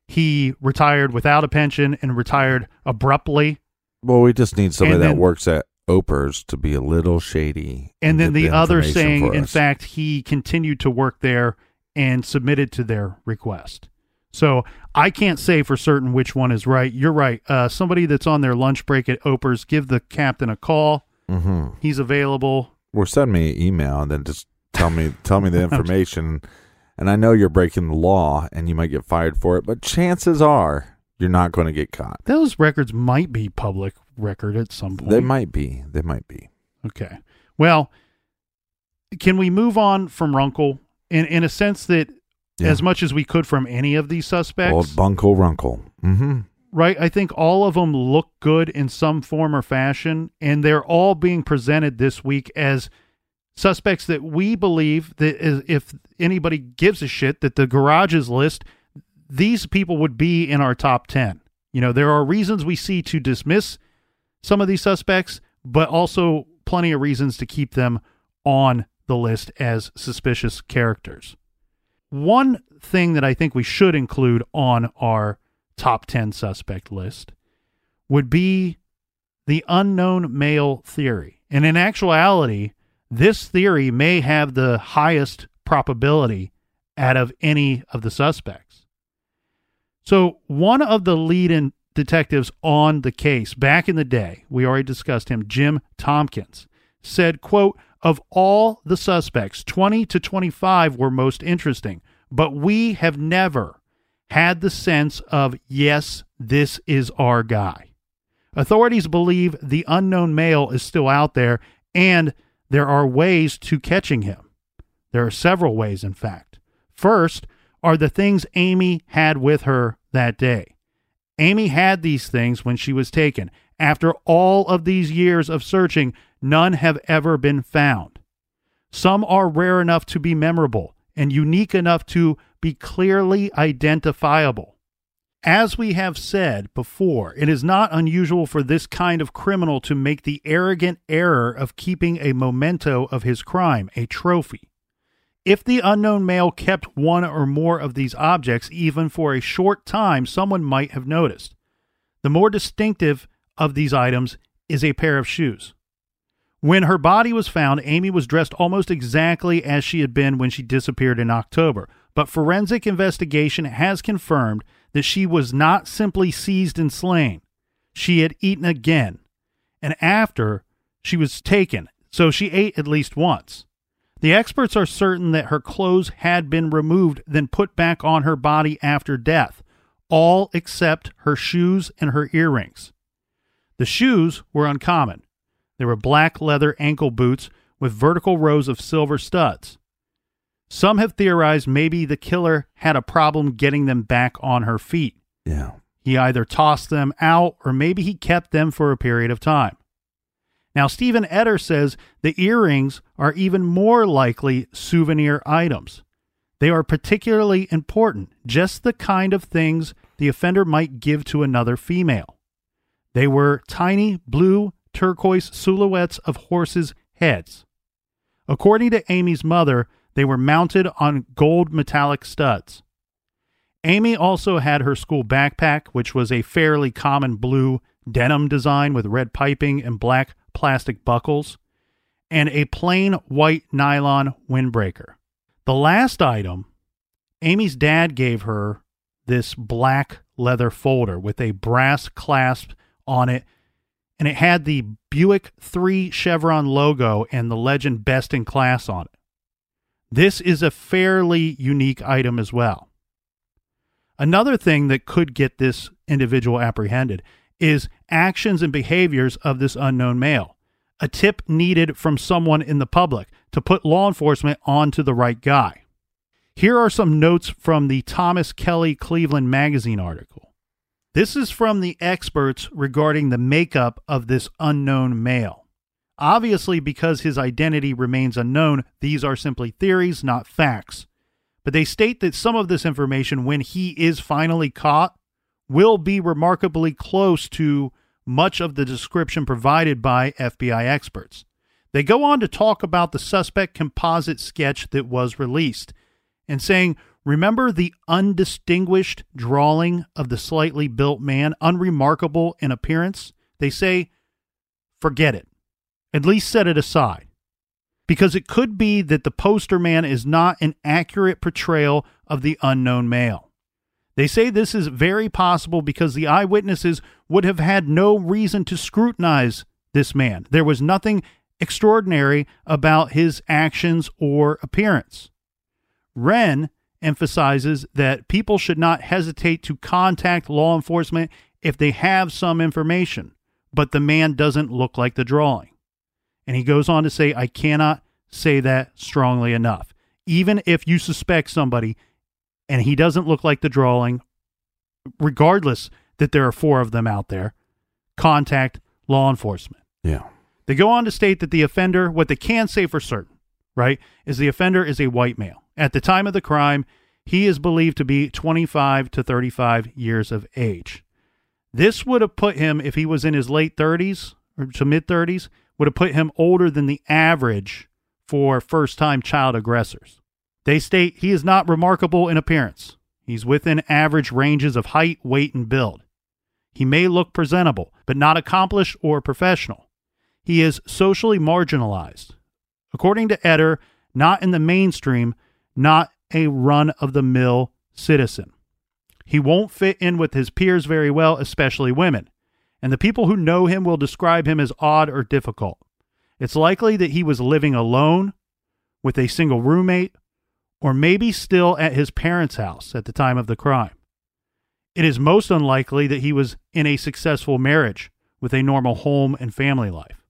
he retired without a pension and retired abruptly, Well, we just need somebody And that works at Opers to be a little shady, and then get the, other saying, in fact, he continued to work there and submitted to their request. So I can't say for certain which one is right. You're right. Uh, somebody that's on their lunch break at Opers, give the captain a call. Mhm. He's available. or send me an email and then just tell me tell me the [laughs] information. And I know you're breaking the law and you might get fired for it, but chances are you're not going to get caught. Those records might be public record at some point. They might be. They might be. Okay. Well, can we move on from Runkle in in a sense that Yeah. as much as we could from any of these suspects? Old Bunkle Runkle. Mm-hmm. Right? I think all of them look good in some form or fashion, and they're all being presented this week as suspects that we believe that if anybody gives a shit that the garages list, these people would be in our top 10. You know, there are reasons we see to dismiss some of these suspects, but also plenty of reasons to keep them on the list as suspicious characters. One thing that I think we should include on our top 10 suspect list would be the unknown male theory. And in actuality, this theory may have the highest probability out of any of the suspects. So, one of the lead in detectives on the case back in the day, we already discussed him, Jim Tompkins, said, quote, of all the suspects, 20 to 25 were most interesting, but we have never had the sense of, yes, this is our guy. Authorities believe the unknown male is still out there and there are ways to catching him. There are several ways, in fact. First are the things Amy had with her that day. Amy had these things when she was taken. After all of these years of searching, none have ever been found. Some are rare enough to be memorable and unique enough to be clearly identifiable. As we have said before, it is not unusual for this kind of criminal to make the arrogant error of keeping a memento of his crime, a trophy. If the unknown male kept one or more of these objects, even for a short time, someone might have noticed. The more distinctive of these items is a pair of shoes. When her body was found, Amy was dressed almost exactly as she had been when she disappeared in October, but forensic investigation has confirmed that she was not simply seized and slain. She had eaten again, and after she was taken, so she ate at least once. The experts are certain that her clothes had been removed, then put back on her body after death, all except her shoes and her earrings. The shoes were uncommon. They were black leather ankle boots with vertical rows of silver studs. Some have theorized maybe the killer had a problem getting them back on her feet. Yeah. He either tossed them out or maybe he kept them for a period of time. Now, Stephen Etter says the earrings are even more likely souvenir items. They are particularly important, just the kind of things the offender might give to another female. They were tiny blue turquoise silhouettes of horses' heads. According to Amy's mother, they were mounted on gold metallic studs. Amy also had her school backpack, which was a fairly common blue denim design with red piping and black plastic buckles, and a plain white nylon windbreaker. The last item, Amy's dad gave her this black leather folder with a brass clasp on it, and it had the Buick 3 Chevron logo and the legend Best in Class on it. This is a fairly unique item as well. Another thing that could get this individual apprehended is actions and behaviors of this unknown male. A tip needed from someone in the public to put law enforcement onto the right guy. Here are some notes from the Thomas Kelly Cleveland Magazine article. This is from the experts regarding the makeup of this unknown male. Obviously, because his identity remains unknown, these are simply theories, not facts. But they state that some of this information, when he is finally caught, will be remarkably close to much of the description provided by FBI experts. They go on to talk about the suspect composite sketch that was released and saying, Remember the undistinguished drawing of the slightly built man, unremarkable in appearance? They say, Forget it. At least set it aside. Because it could be that the poster man is not an accurate portrayal of the unknown male. They say this is very possible because the eyewitnesses would have had no reason to scrutinize this man. There was nothing extraordinary about his actions or appearance. Wren emphasizes that people should not hesitate to contact law enforcement if they have some information, but the man doesn't look like the drawing. And he goes on to say, I cannot say that strongly enough. Even if you suspect somebody and he doesn't look like the drawing, regardless that there are four of them out there, contact law enforcement. Yeah. They go on to state that the offender, what they can say for certain, right, is the offender is a white male. At the time of the crime, he is believed to be 25 to 35 years of age. This would have put him, if he was in his late 30s or to mid 30s, would have put him older than the average for first time child aggressors. They state he is not remarkable in appearance. He's within average ranges of height, weight, and build. He may look presentable, but not accomplished or professional. He is socially marginalized. According to Etter, not in the mainstream, not a run of the mill citizen. He won't fit in with his peers very well, especially women, and the people who know him will describe him as odd or difficult. It's likely that he was living alone with a single roommate or maybe still at his parents' house at the time of the crime. It is most unlikely that he was in a successful marriage with a normal home and family life.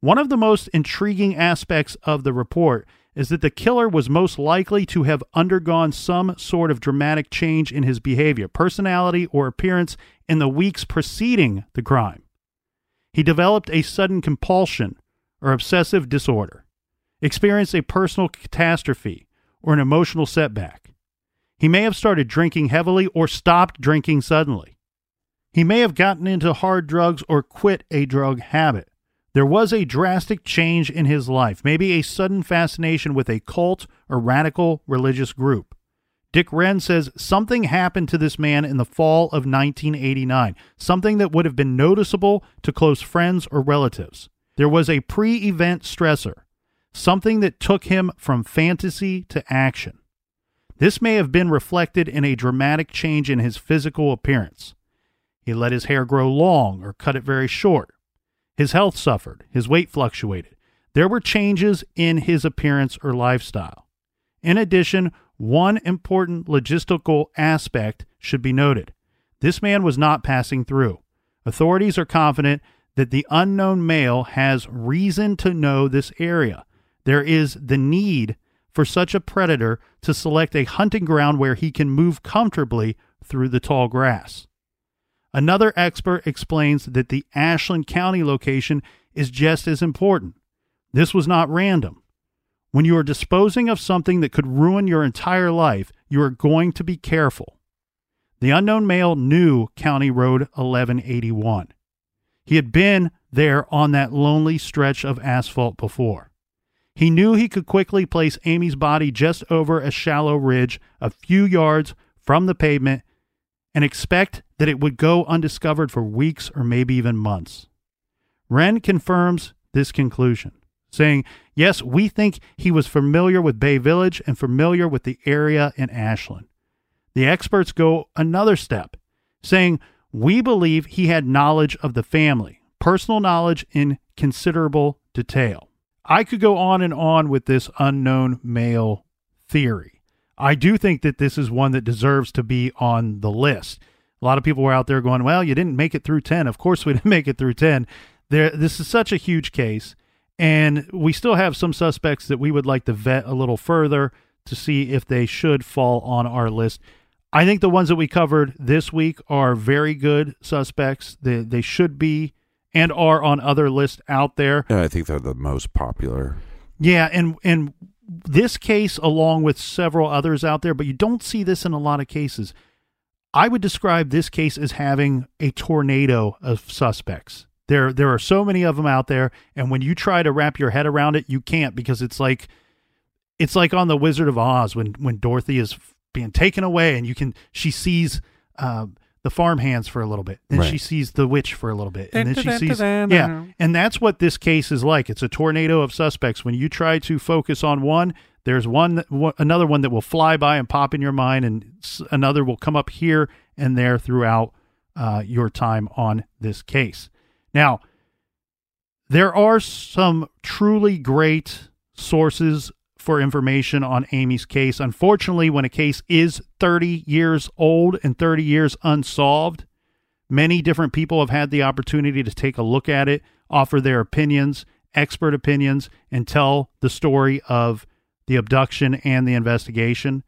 One of the most intriguing aspects of the report is that the killer was most likely to have undergone some sort of dramatic change in his behavior, personality, or appearance in the weeks preceding the crime. He developed a sudden compulsion or obsessive disorder, experienced a personal catastrophe, or an emotional setback. He may have started drinking heavily or stopped drinking suddenly. He may have gotten into hard drugs or quit a drug habit. There was a drastic change in his life, maybe a sudden fascination with a cult or radical religious group. Dick Wren says something happened to this man in the fall of 1989, something that would have been noticeable to close friends or relatives. There was a pre event stressor, something that took him from fantasy to action. This may have been reflected in a dramatic change in his physical appearance. He let his hair grow long or cut it very short. His health suffered, his weight fluctuated. There were changes in his appearance or lifestyle. In addition, one important logistical aspect should be noted. This man was not passing through. Authorities are confident that the unknown male has reason to know this area there is the need for such a predator to select a hunting ground where he can move comfortably through the tall grass. Another expert explains that the Ashland County location is just as important. This was not random. When you are disposing of something that could ruin your entire life, you are going to be careful. The unknown male knew County Road 1181. He had been there on that lonely stretch of asphalt before. He knew he could quickly place Amy's body just over a shallow ridge a few yards from the pavement and expect that it would go undiscovered for weeks or maybe even months. Wren confirms this conclusion, saying, Yes, we think he was familiar with Bay Village and familiar with the area in Ashland. The experts go another step, saying, We believe he had knowledge of the family, personal knowledge in considerable detail. I could go on and on with this unknown male theory. I do think that this is one that deserves to be on the list. A lot of people were out there going, "Well, you didn't make it through 10." Of course we didn't [laughs] make it through 10. There this is such a huge case and we still have some suspects that we would like to vet a little further to see if they should fall on our list. I think the ones that we covered this week are very good suspects. They they should be and are on other lists out there. Yeah, I think they're the most popular. Yeah, and and this case along with several others out there, but you don't see this in a lot of cases. I would describe this case as having a tornado of suspects. There there are so many of them out there and when you try to wrap your head around it, you can't because it's like it's like on the Wizard of Oz when when Dorothy is being taken away and you can she sees uh, the farm hands for a little bit. Then Right. she sees the witch for a little bit. And then she sees Yeah. And that's what this case is like. It's a tornado of suspects. When you try to focus on one, there's one, another one that will fly by and pop in your mind and another will come up here and there throughout uh, your time on this case. Now, there are some truly great sources for information on Amy's case. Unfortunately, when a case is 30 years old and 30 years unsolved, many different people have had the opportunity to take a look at it, offer their opinions, expert opinions, and tell the story of the abduction and the investigation.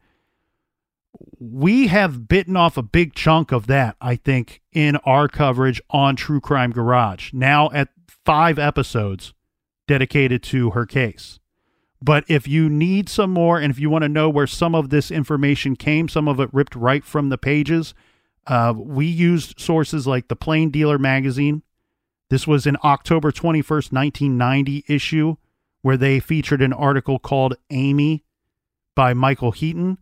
We have bitten off a big chunk of that, I think, in our coverage on True Crime Garage. Now at five episodes dedicated to her case. But if you need some more and if you want to know where some of this information came, some of it ripped right from the pages, uh, we used sources like the Plain Dealer magazine. This was an October 21st, 1990 issue where they featured an article called Amy by Michael Heaton.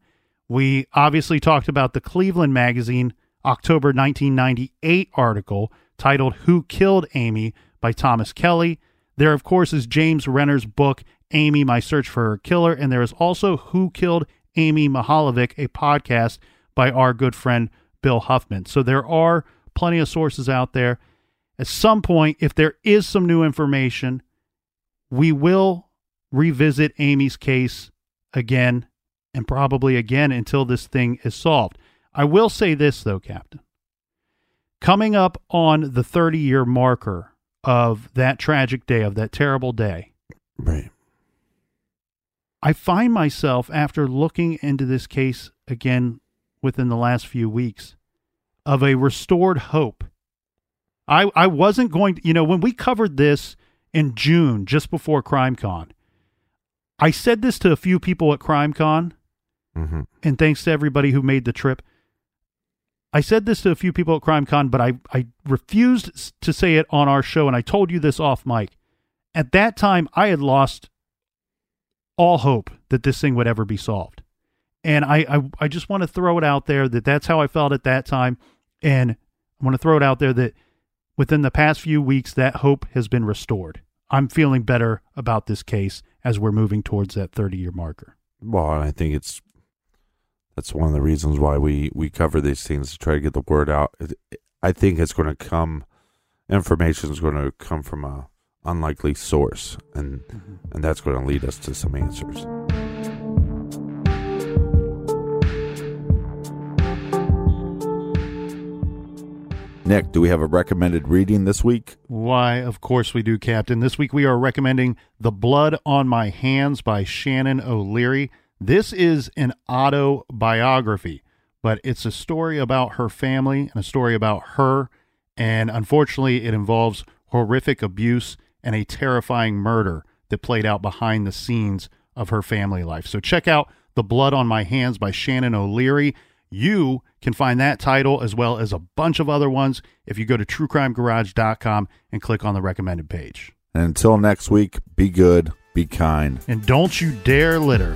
We obviously talked about the Cleveland magazine October 1998 article titled Who Killed Amy by Thomas Kelly. There, of course, is James Renner's book, Amy, My Search for Her Killer. And there is also Who Killed Amy Mihaljevic, a podcast by our good friend Bill Huffman. So there are plenty of sources out there. At some point, if there is some new information, we will revisit Amy's case again and probably again until this thing is solved. I will say this, though, Captain. Coming up on the 30 year marker of that tragic day, of that terrible day, Right. I find myself, after looking into this case again within the last few weeks, of a restored hope. I, I wasn't going to, you know, when we covered this in June, just before CrimeCon, I said this to a few people at CrimeCon, Mm-hmm. and thanks to everybody who made the trip. I said this to a few people at CrimeCon, but I, I refused to say it on our show, and I told you this off mic. At that time, I had lost all hope that this thing would ever be solved. And I, I, I just want to throw it out there that that's how I felt at that time. And I want to throw it out there that within the past few weeks, that hope has been restored. I'm feeling better about this case as we're moving towards that 30 year marker. Well, and I think it's that's one of the reasons why we we cover these things to try to get the word out. I think it's going to come information is going to come from a unlikely source, and mm-hmm. and that's going to lead us to some answers. Nick, do we have a recommended reading this week? Why, of course we do, Captain. This week we are recommending The Blood on My Hands by Shannon O'Leary. This is an autobiography, but it's a story about her family and a story about her. And unfortunately, it involves horrific abuse and a terrifying murder that played out behind the scenes of her family life. So check out The Blood on My Hands by Shannon O'Leary. You can find that title as well as a bunch of other ones if you go to truecrimegarage.com and click on the recommended page. And until next week, be good, be kind. And don't you dare litter.